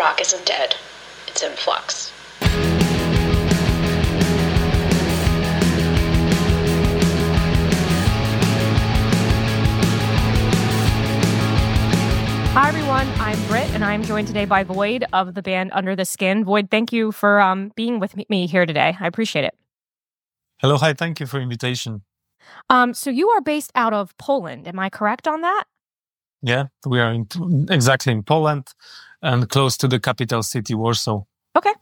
rock isn't dead, it's in flux. Hi, everyone. I'm Britt, and I'm joined today by Void of the band Under the Skin. Void, thank you for um, being with me here today. I appreciate it. Hello. Hi. Thank you for invitation. Um, so you are based out of Poland. Am I correct on that? Yeah, we are in, exactly in Poland and close to the capital city, Warsaw. Okay.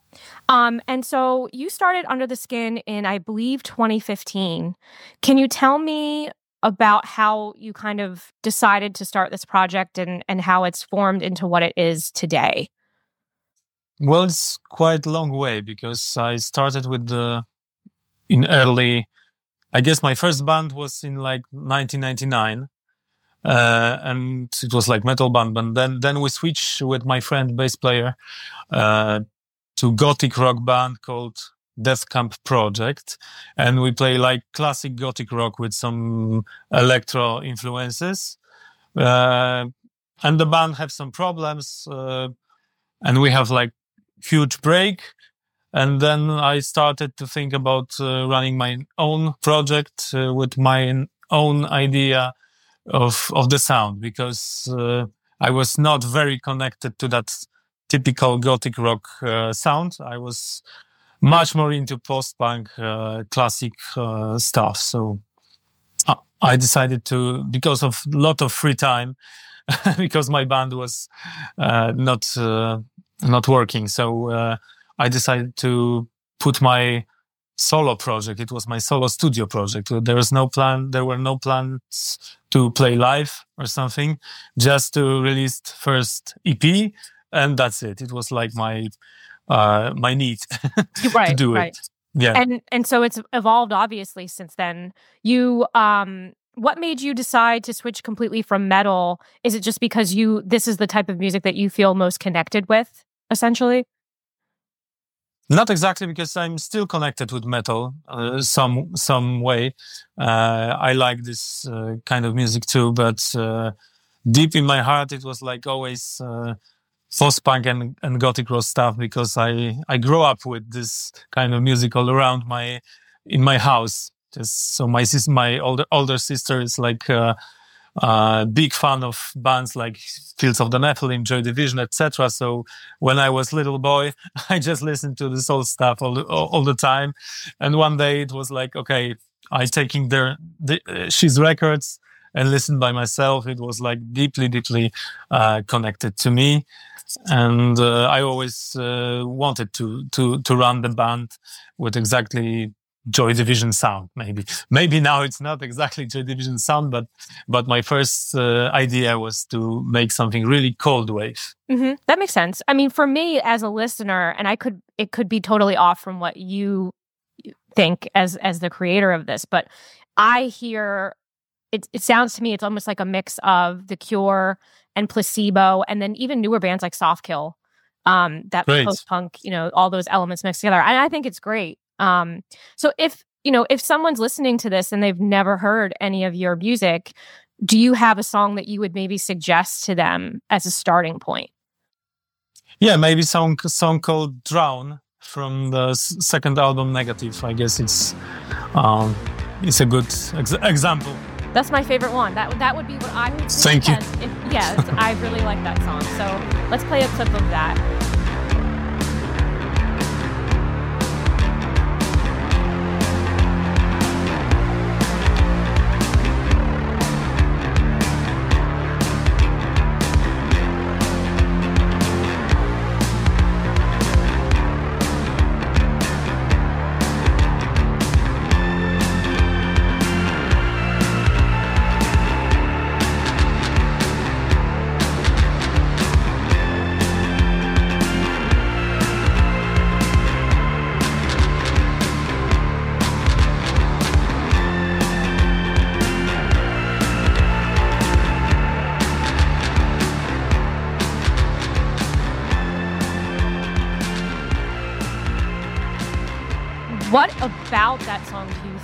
Um, and so you started Under the Skin in, I believe, 2015. Can you tell me about how you kind of decided to start this project and, and how it's formed into what it is today? Well, it's quite a long way because I started with the in early, I guess my first band was in like 1999. Uh, and it was like metal band, but then, then we switched with my friend bass player, uh, to gothic rock band called Death Camp Project, and we play like classic gothic rock with some electro influences. Uh, and the band have some problems, uh, and we have like huge break. And then I started to think about uh, running my own project uh, with my own idea of of the sound because uh, I was not very connected to that typical gothic rock uh, sound. I was much more into post-punk uh, classic uh, stuff. So I decided to, because of a lot of free time, because my band was uh, not uh, not working. So uh, I decided to put my solo project. It was my solo studio project. There was no plan. There were no plans to play live or something. Just to release first EP, and that's it. It was like my uh, my need right, to do right. it. Yeah. And and so it's evolved obviously since then. You um what made you decide to switch completely from metal? Is it just because you this is the type of music that you feel most connected with essentially? Not exactly because I'm still connected with metal uh, some some way. Uh, I like this uh, kind of music too, but uh, deep in my heart, it was like always uh, post punk and, and gothic rock stuff because I I grew up with this kind of music all around my in my house. Just so my sis, my older older sister is like a big fan of bands like Fields of the Nephilim, Joy Division, etc. So when I was little boy, I just listened to this old stuff all the, all the time. And one day it was like, okay, I taking their the, uh, she's records and listen by myself. It was like deeply, deeply uh, connected to me and uh, I always uh, wanted to to to run the band with exactly Joy Division sound. Maybe maybe now it's not exactly Joy Division sound, but but my first uh, idea was to make something really cold wave. Mm-hmm. That makes sense. I mean, for me as a listener, and I could it could be totally off from what you think as as the creator of this, but I hear it. It sounds to me it's almost like a mix of The Cure and placebo and then even newer bands like softkill um that post punk you know all those elements mixed together and i think it's great um so if you know if someone's listening to this and they've never heard any of your music do you have a song that you would maybe suggest to them as a starting point yeah maybe song song called drown from the second album negative i guess it's um it's a good ex- example that's my favorite one. That that would be what I would. Thank you. If, yeah, I really like that song. So let's play a clip of that.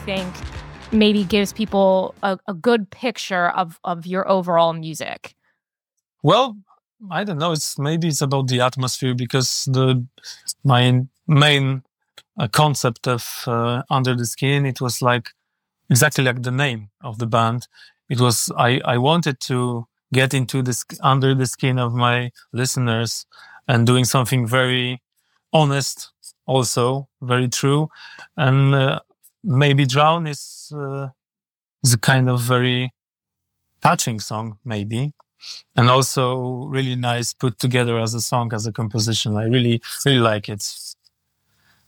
Think maybe gives people a, a good picture of, of your overall music? Well, I don't know. It's maybe it's about the atmosphere because the my main uh, concept of uh, Under the Skin it was like exactly like the name of the band. It was I I wanted to get into this under the skin of my listeners and doing something very honest, also very true, and uh, maybe drown is uh, is a kind of very touching song, maybe. And also really nice put together as a song as a composition. I really really like it.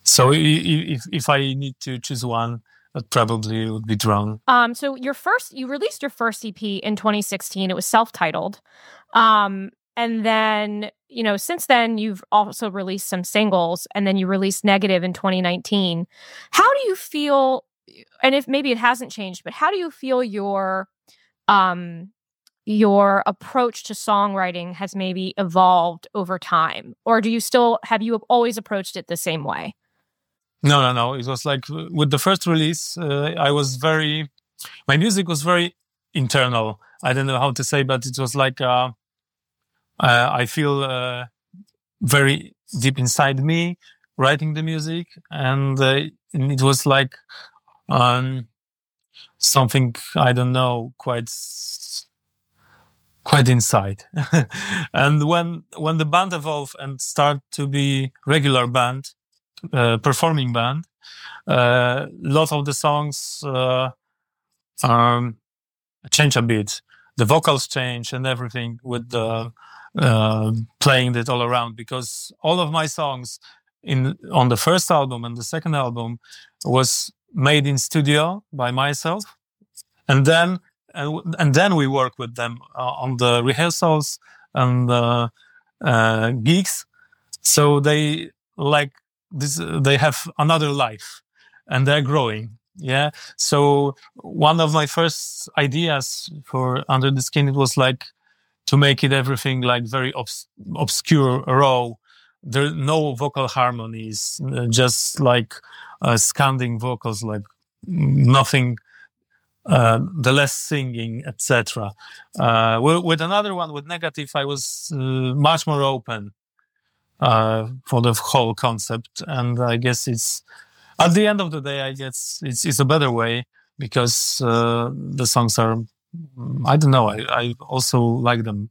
So if if i need to choose one that probably would be drown. Um so your first you released your first ep in 2016 it was self-titled. Um and then you know since then you've also released some singles and then you released negative in 2019 how do you feel and if maybe it hasn't changed but how do you feel your um your approach to songwriting has maybe evolved over time? Or do you still have you always approached it the same way? No no no. It was like with the first release uh, i was very my music was very internal. I don't know how to say but it was like uh, uh, i feel uh, very deep inside me writing the music and, uh, and it was like um, something i don't know quite quite inside. and when when the band evolved and start to be regular band, uh, performing band, a uh, lot of the songs uh, um, change a bit. The vocals change and everything with the uh, playing it all around because all of my songs in on the first album and the second album was made in studio by myself and then and, and then we work with them uh, on the rehearsals and the uh, gigs. So they like this, they have another life and they're growing. Yeah. So one of my first ideas for Under the Skin, it was like to make it everything like very obs- obscure, raw. There no vocal harmonies, uh, just like uh, scanding vocals, like nothing uh, the less singing, etc. Uh, with another one, with negative, I was uh, much more open uh, for the whole concept, and I guess it's at the end of the day, I guess it's it's a better way because the songs are. I don't know. I, I also like them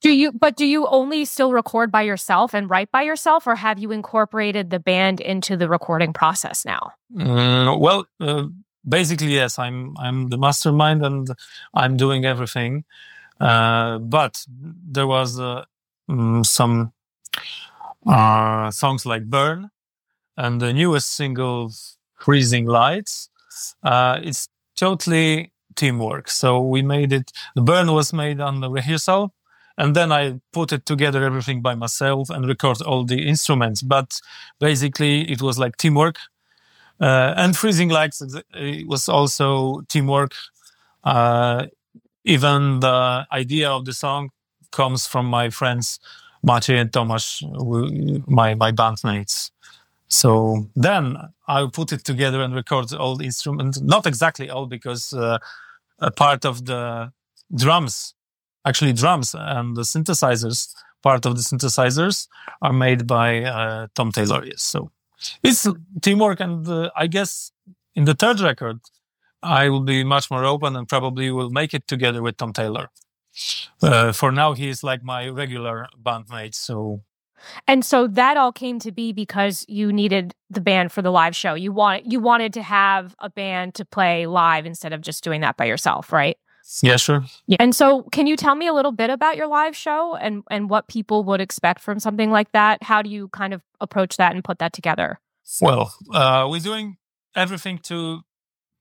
do you but do you only still record by yourself and write by yourself or have you incorporated the band into the recording process now? Mm, well, uh, basically yes i'm i'm the mastermind and i'm doing everything uh, but there was uh, mm, some uh, songs like burn and the newest single freezing lights uh, it's totally teamwork so we made it the burn was made on the rehearsal and then I put it together everything by myself and record all the instruments. But basically, it was like teamwork uh, and freezing lights was also teamwork. Uh, even the idea of the song comes from my friends Maciej and Tomasz, my my bandmates. So then I put it together and record all the instruments. Not exactly all, because uh, a part of the drums, actually drums and the synthesizers, part of the synthesizers are made by uh, Tom Taylor. Yes, so it's teamwork, and uh, I guess in the third record, I will be much more open and probably will make it together with Tom Taylor. Uh, for now, he is like my regular bandmate. So, and so that all came to be because you needed the band for the live show. You want you wanted to have a band to play live instead of just doing that by yourself, right? Yeah, sure. Yeah. And so, can you tell me a little bit about your live show and and what people would expect from something like that? How do you kind of approach that and put that together? Well, uh, we're doing everything to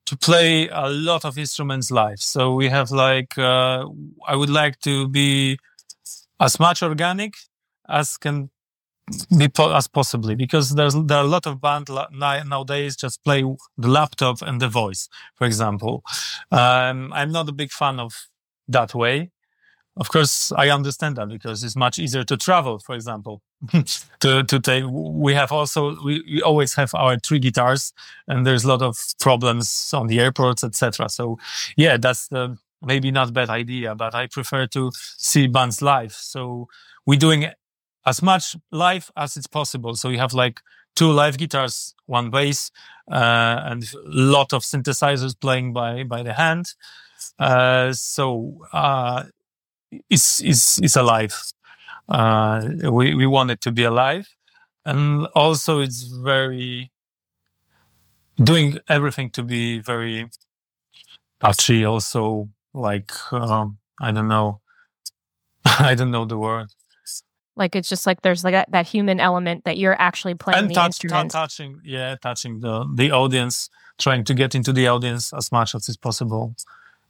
to play a lot of instruments live. So we have like uh, I would like to be as much organic as can be po- as possibly because there's there are a lot of bands nowadays just play the laptop and the voice for example. Um, i'm not a big fan of that way. Of course i understand that because it's much easier to travel for example to to take we have also we, we always have our three guitars and there's a lot of problems on the airports etc so yeah that's the maybe not bad idea, but I prefer to see bands live. So we're doing as much live as it's possible. So you have like two live guitars, one bass, uh, and a lot of synthesizers playing by by the hand. Uh, so uh, it's it's it's alive. Uh, we we want it to be alive, and also it's very doing everything to be very touchy. Also, like um, I don't know, I don't know the word. Like it's just like there's like that, that human element that you're actually playing and the touch, instrument. touching, yeah, touching the the audience, trying to get into the audience as much as is possible,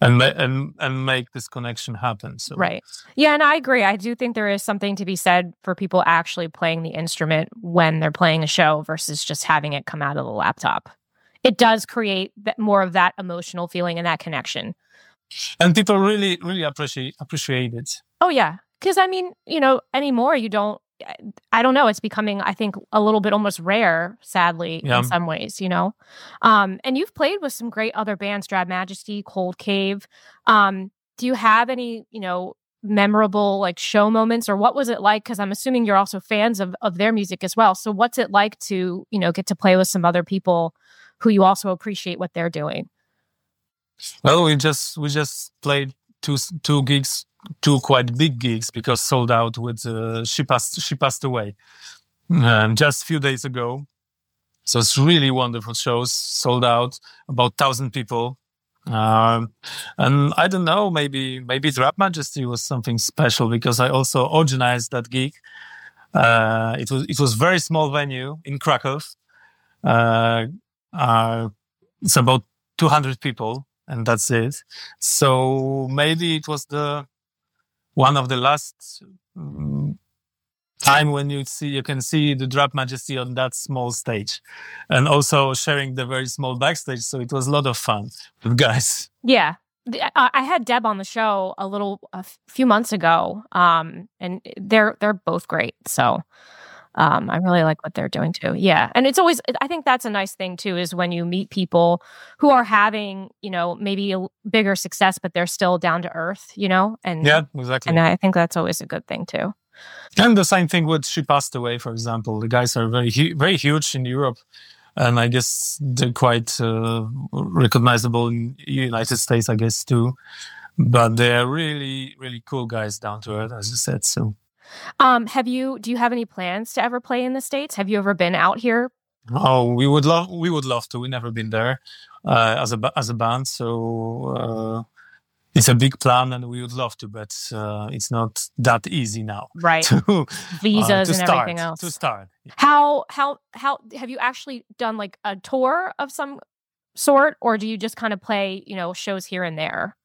and ma- and and make this connection happen. So Right. Yeah, and I agree. I do think there is something to be said for people actually playing the instrument when they're playing a show versus just having it come out of the laptop. It does create that more of that emotional feeling and that connection. and people really really appreciate appreciate it. Oh yeah, because I mean, you know, anymore you don't. I don't know. It's becoming, I think, a little bit almost rare, sadly, Yeah. in some ways. You know, um, and you've played with some great other bands, Drab Majesty, Cold Cave. Um, do you have any, you know, memorable like show moments, or what was it like? Because I'm assuming you're also fans of of their music as well. So what's it like to, you know, get to play with some other people who you also appreciate what they're doing? Well, we just we just played two two gigs, two quite big gigs because sold out with uh, she passed she passed away um, just a few days ago. So it's really wonderful shows, sold out, about thousand people. Um, and I don't know, maybe maybe Drab Majesty was something special because I also organized that gig. Uh, it was it was very small venue in Krakow. Uh, uh, it's about 200 people and that's it. So maybe it was the one of the last mm, time when you see you can see the Drab Majesty on that small stage, and also sharing the very small backstage. So it was a lot of fun with guys. Yeah. I had Deb on the show a little a few months ago, um, and they're they're both great. So um, I really like what they're doing too. Yeah, and it's always I think that's a nice thing too is when you meet people who are having you know maybe a bigger success, but they're still down to earth, you know, and Yeah, exactly. and I think that's always a good thing too. And the same thing with She Passed Away, for example. The guys are very, hu- very huge in Europe. And I guess they're quite uh, recognizable in United States, I guess, too. But they're really, really cool guys down to earth, as you said. So, Um, have you do you have any plans to ever play in the states? Have you ever been out here? oh, we would love, we would love to. We've never been there uh, as a as a band, so uh, it's a big plan, and we would love to, but uh, it's not that easy now Right, to uh, visas to and start, everything else. To start, How how how have you actually done like a tour of some sort, or do you just kind of play you know shows here and there?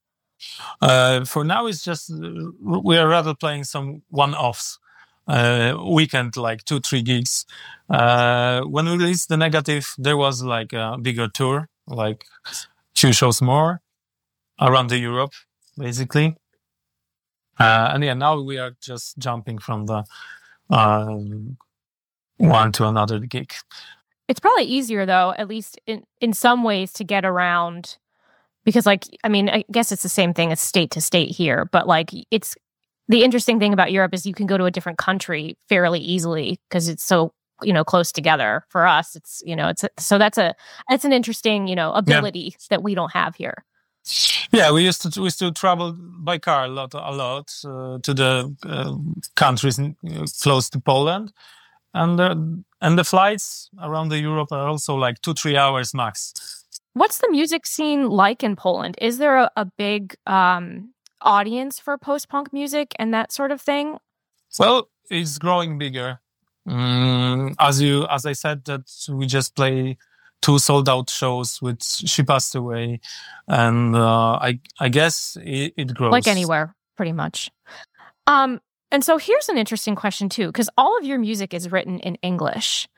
Uh, for now, it's just uh, we are rather playing some one-offs, uh, weekend like two, three gigs. Uh, when we released the negative, there was like a bigger tour, like two shows more around the Europe, basically. Uh, and yeah, now we are just jumping from the um, one to another gig. It's probably easier though, at least in in some ways, to get around because like I mean, I guess it's the same thing as state to state here, but like it's the interesting thing about Europe is you can go to a different country fairly easily because it's so you know close together. For us, it's you know it's a, so that's a that's an interesting you know ability that we don't have here. Yeah, we used to we used to travel by car a lot, a lot uh, to the uh, countries in, uh, close to Poland, and uh, and the flights around the Europe are also like two three hours max. What's the music scene like in Poland? Is there a, a big um, audience for post punk music and that sort of thing? Well, it's growing bigger. Mm, as you as I said, that we just play two sold out shows with She Passed Away, and uh, I I guess it, it grows like anywhere pretty much um and so here's an interesting question too because all of your music is written in english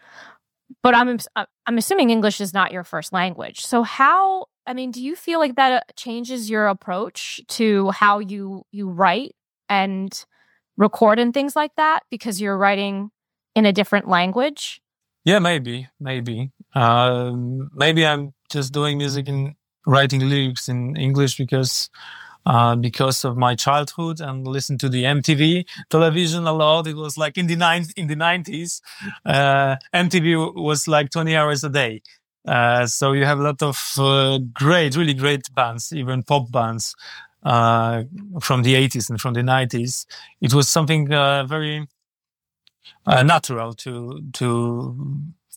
but i'm uh, i'm assuming english is not your first language. So how i mean do you feel like that uh, changes your approach to how you you write and record and things like that? Because you're writing in a different language? Yeah, maybe, maybe. Um, maybe I'm just doing music and writing lyrics in English because uh, because of my childhood and listen to the MTV television a lot. It was like in the in the nineties, uh, MTV was like twenty hours a day. Uh, so you have a lot of uh, great, really great bands, even pop bands uh, from the 80s and from the 90s. It was something uh, very natural to to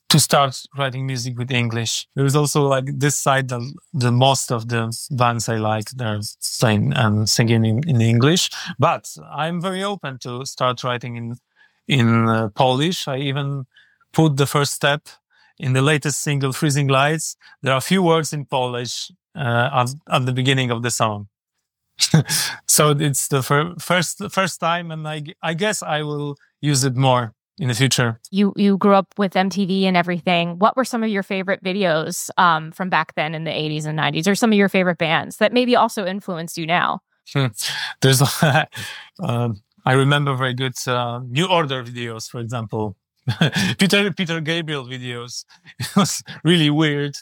to start writing music with English. There is also like this side the most of the bands I like they're playing and singing in, in English, but I'm very open to start writing in in uh, Polish. I even put the first step in the latest single freezing lights there are a few words in polish uh, at, at, the beginning of the song so it's the fir- first first time and I, I guess i will use it more in the future you you grew up with mtv and everything what were some of your favorite videos um, from back then in the 80s and 90s or some of your favorite bands that maybe also influenced you now there's uh, i remember very good uh, new order videos for example Peter Peter Gabriel videos. It was really weird.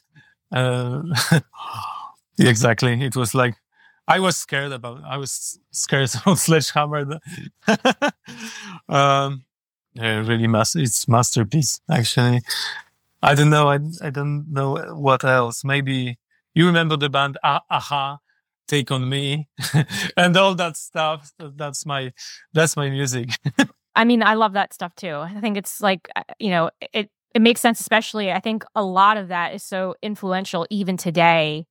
Uh, exactly. It was like I was scared about. I was scared about Sledgehammer. um, yeah, really, mas- it's masterpiece. Actually, I don't know. I I don't know what else. Maybe you remember the band ah- a-ha, Take on Me, and all that stuff. That's my that's my music. I mean, I love that stuff too. I think it's like, uh, you know, it it makes sense especially I think a lot of that is so influential even today.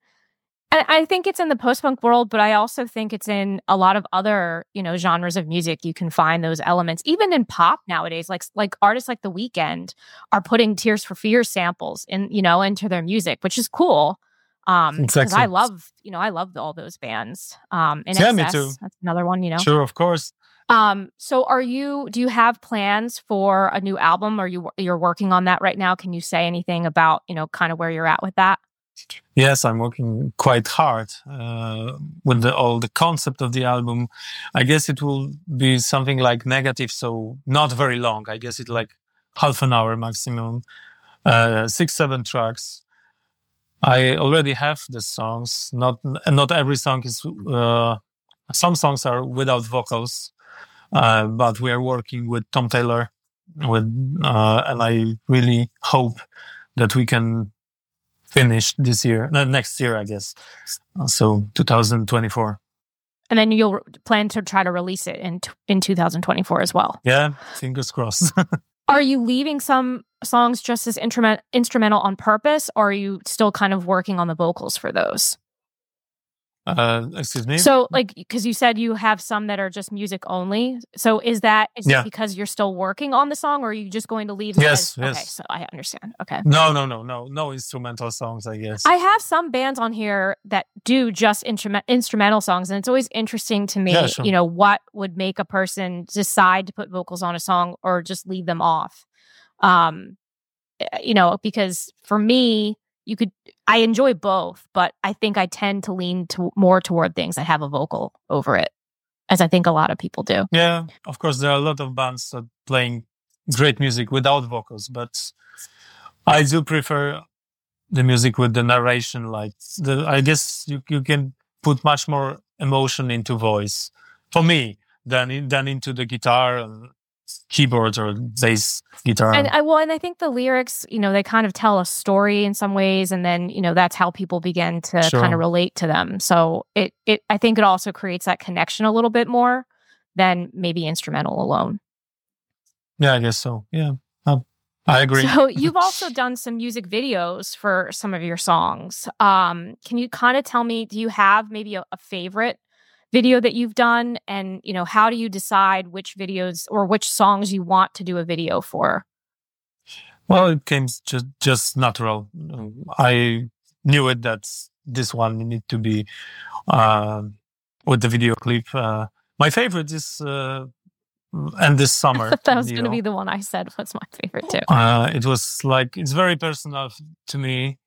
And I think it's in the post-punk world, but I also think it's in a lot of other, you know, genres of music. You can find those elements, even in pop nowadays. Like like artists like The Weeknd are putting Tears for Fears samples in, you know, into their music, which is cool. Um, because I love, you know, I love all those bands. Um, in yeah, me too. That's another one, you know. Sure, of course. Um, so are you do you have plans for a new album or you you're working on that right now? Can you say anything about, you know, kind of where you're at with that? Yes, I'm working quite hard uh, with the, all the concept of the album. I guess it will be something like negative, so not very long. I guess it's like half an hour maximum, uh, six seven tracks. I already have the songs. Not not every song is. Uh, some songs are without vocals, uh, but we are working with Tom Taylor, with uh, and I really hope that we can finish this year, uh, next year, I guess. so 2024. And then you'll plan to try to release it in in 2024 as well. Yeah, fingers crossed. are you leaving some songs just as instrument instrumental on purpose, or are you still kind of working on the vocals for those? Uh, excuse me. So, like, because you said you have some that are just music only. So, is that is yeah. because you're still working on the song, or are you just going to leave? Yes, as, yes. Okay, so I understand. Okay. No, no, no, no, no instrumental songs. I guess I have some bands on here that do just instrument instrumental songs, and it's always interesting to me. Yeah, sure. You know, what would make a person decide to put vocals on a song or just leave them off? Um, eh, you know, because for me, you could I enjoy both, but I think I tend to lean to more toward things that have a vocal over it, as I think a lot of people do. Yeah, of course, there are a lot of bands that playing great music without vocals, but I do prefer the music with the narration. Like the, I guess you you can put much more emotion into voice for me than than into the guitar and keyboards or bass guitar. And I well, and I think the lyrics, you know, they kind of tell a story in some ways, and then you know that's how people begin to sure. kind of relate to them. So it it I think it also creates that connection a little bit more than maybe instrumental alone. Yeah, I guess so. Yeah. I agree. So you've also done some music videos for some of your songs. Um, can you kind of tell me, do you have maybe a, a favorite video that you've done? And you know how do you decide which videos or which songs you want to do a video for? Well it came just just natural. I knew it that this one need to be uh, with the video clip. Uh, my favorite is uh, and this summer that was going to be the one i said was my favorite too. Uh, it was like it's very personal to me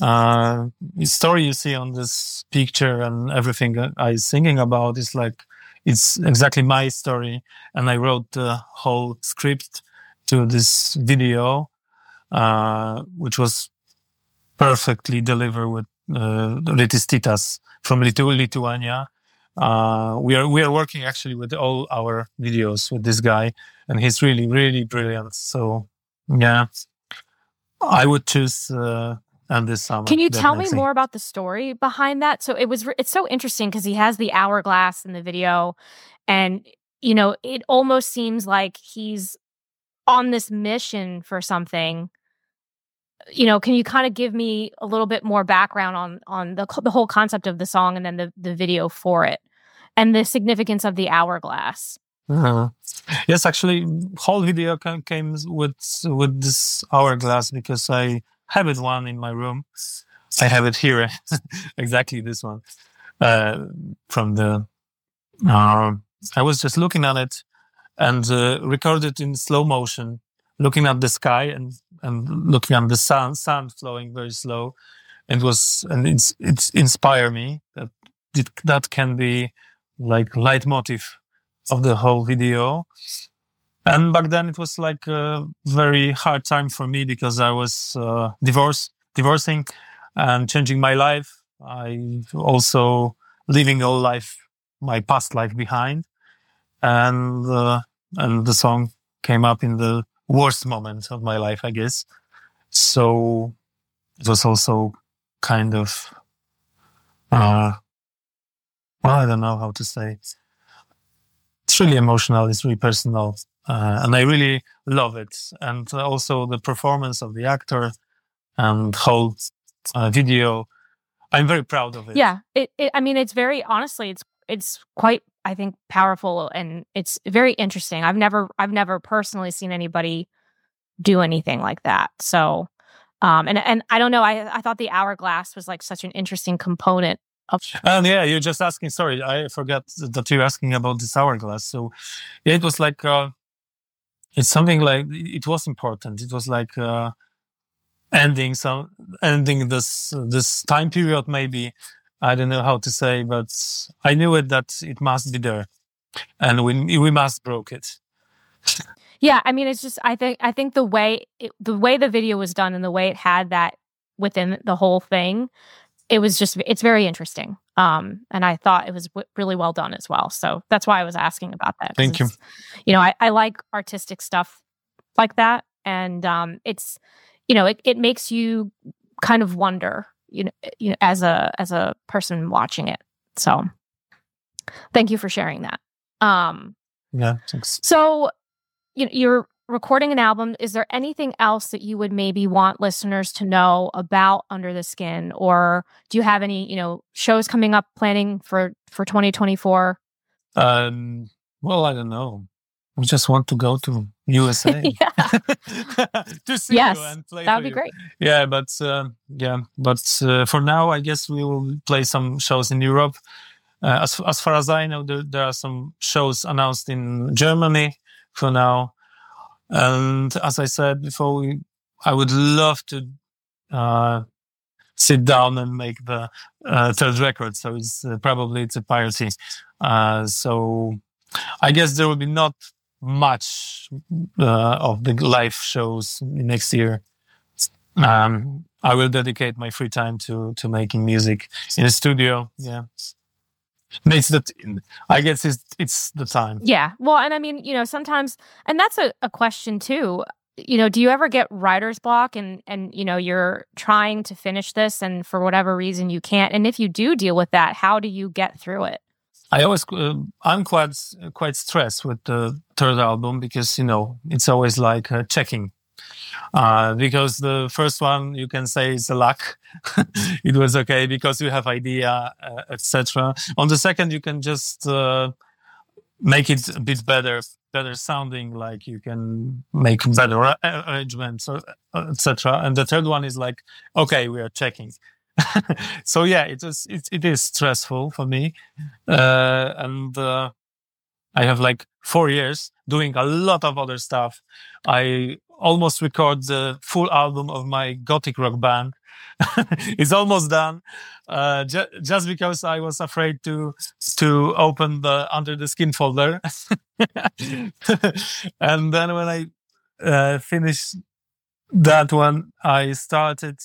uh, story you see on this picture and everything I singing about is like it's exactly my story, and I wrote the whole script to this video, uh, which was perfectly delivered with uh, Titas from Litu- Lithuania. Uh, we are we are working actually with all our videos with this guy, and he's really really brilliant. So yeah, I would choose uh, and this summer. Can you tell me more about the story behind that? So it was it's so interesting because he has the hourglass in the video and you know, it almost seems like he's on this mission for something. You know, can you kind of give me a little bit more background on on the the whole concept of the song and then the the video for it and the significance of the hourglass? Uh-huh. Yes, actually, whole video came with with this hourglass because I have it one in my room. I have it here, exactly this one uh, from the. Uh, I was just looking at it and uh, recorded in slow motion, looking at the sky and and looking at the sun, sun flowing very slow. It was and it's it's inspired me that that can be like leitmotif of the whole video. And back then it was like a very hard time for me because I was uh, divorced, divorcing and changing my life. I also leaving all life, my past life behind. And, uh, and the song came up in the worst moment of my life, I guess. So it was also kind of, uh, well, I don't know how to say. It's really emotional. It's really personal. Uh, and I really love it. And also the performance of the actor and whole uh, video. I'm very proud of it. Yeah, it, it. I mean, it's very honestly, it's it's quite I think powerful and it's very interesting. I've never I've never personally seen anybody do anything like that. So, um, and and I don't know. I I thought the hourglass was like such an interesting component of. And yeah, you're just asking. Sorry, I forgot that you're asking about this hourglass. So, yeah, it was like uh, it's something like it was important. It was like uh, ending some ending this this time period maybe. I don't know how to say, but I knew it that it must be there, and we we must broke it. Yeah, I mean, it's just I think I think the way it, the way the video was done and the way it had that within the whole thing, it was just it's very interesting. Um, and I thought it was w- really well done as well. So that's why I was asking about that Thank you. You know, I, I like artistic stuff like that, and um, it's you know it it makes you kind of wonder, you know, you know, as a as a person watching it. So, thank you for sharing that. Um, Yeah, thanks. so, you know, you're recording an album. Is there anything else that you would maybe want listeners to know about Under the Skin, or do you have any, you know, shows coming up planning for for 2024? Um, well, I don't know. We just want to go to USA to see Yes, you and play. that would be you. great. Yeah, but uh, yeah, but uh, for now, I guess we will play some shows in Europe. Uh, as as far as I know, there, there are some shows announced in Germany for now. And as I said before, I would love to uh, sit down and make the uh, third record. So it's uh, probably it's a piracy. Uh, so I guess there will be not much uh, of the live shows next year. Um, I will dedicate my free time to to making music in the studio. Yeah, makes that. I guess it's it's the time. Yeah. Well, and I mean, you know, sometimes, and that's a, a question too. You know, do you ever get writer's block and and you know you're trying to finish this and for whatever reason you can't? And if you do deal with that, how do you get through it? I always uh, I'm quite quite stressed with the third album because you know it's always like uh, checking. Uh, because the first one you can say is a luck. it was okay because you have idea, uh, etc. On the second, you can just uh, make it a bit better, better sounding. Like you can make better a- arrangements, or etc. And the third one is like, okay, we are checking. so yeah, it is it, it is stressful for me, uh, and uh, I have like four years doing a lot of other stuff. I almost record the full album of my gothic rock band. it's almost done, uh, ju- just because I was afraid to to open the under the skin folder. and then when I uh, finished that one, I started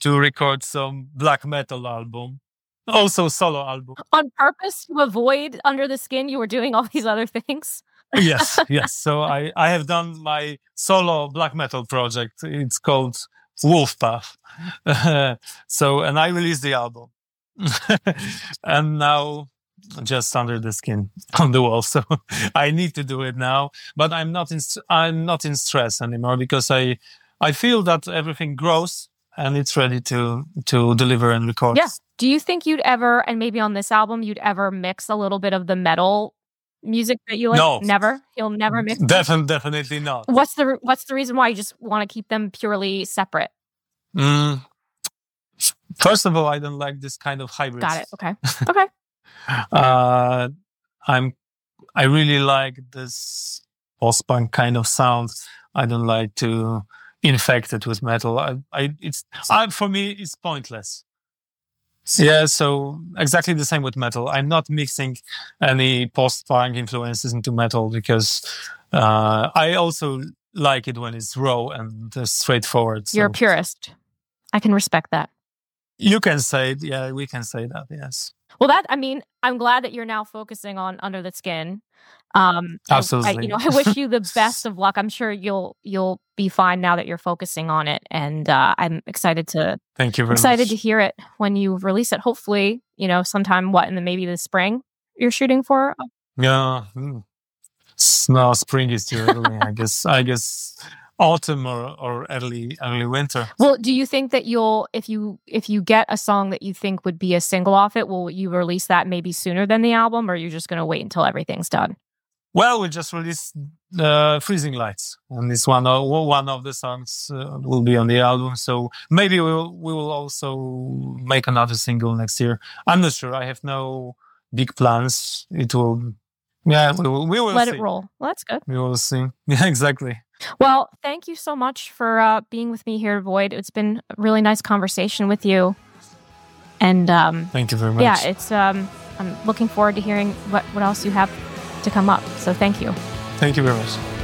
to record some black metal album. also solo album. On purpose to avoid Under the Skin, you were doing all these other things. Yes, yes. So I, I have done my solo black metal project. It's called Wolfpath. so, and I released the album. and now just under the skin on the wall. So I need to do it now, but I'm not in, I'm not in stress anymore because I, I feel that everything grows and it's ready to, to deliver and record. Yeah. Do you think you'd ever, and maybe on this album, you'd ever mix a little bit of the metal music that you like? No. Never? You'll never mix? Definitely, definitely not. What's the, what's the reason why you just want to keep them purely separate? Mm, first of all, I don't like this kind of hybrid. Got it. Okay. Okay. uh, I'm, I really like this post punk kind of sound. I don't like to infect it with metal. I, I, it's, I, for me, it's pointless. Yeah, so exactly the same with metal. I'm not mixing any post punk influences into metal because uh, I also like it when it's raw and uh, straightforward. You're a purist. I can respect that. You can say it. Yeah, we can say that. Yes. Well, that I mean, I'm glad that you're now focusing on under the skin. Um, Absolutely. I, I, you know, I wish you the best of luck. I'm sure you'll you'll be fine now that you're focusing on it, and uh, I'm excited to. Thank you excited much. to hear it when you release it. Hopefully, you know, sometime what in the maybe the spring you're shooting for. Yeah. Mm. No, spring is too early. I guess. I guess autumn or, or early early winter. Well, do you think that you'll if you if you get a song that you think would be a single off it, will you release that maybe sooner than the album, or you're just going to wait until everything's done? Well, we just released uh, "Freezing Lights," and this one uh, one of the songs uh, will be on the album. So maybe we will we will also make another single next year. I'm not sure. I have no big plans. It will. Yeah, we will. We will Let see. it roll. Well, that's good. We will see. Yeah, exactly. Well, thank you so much for uh, being with me here, Void. It's been a really nice conversation with you. And um, Thank you very much. yeah, it's um, I'm looking forward to hearing what, what else you have to come up. So thank you. Thank you very much.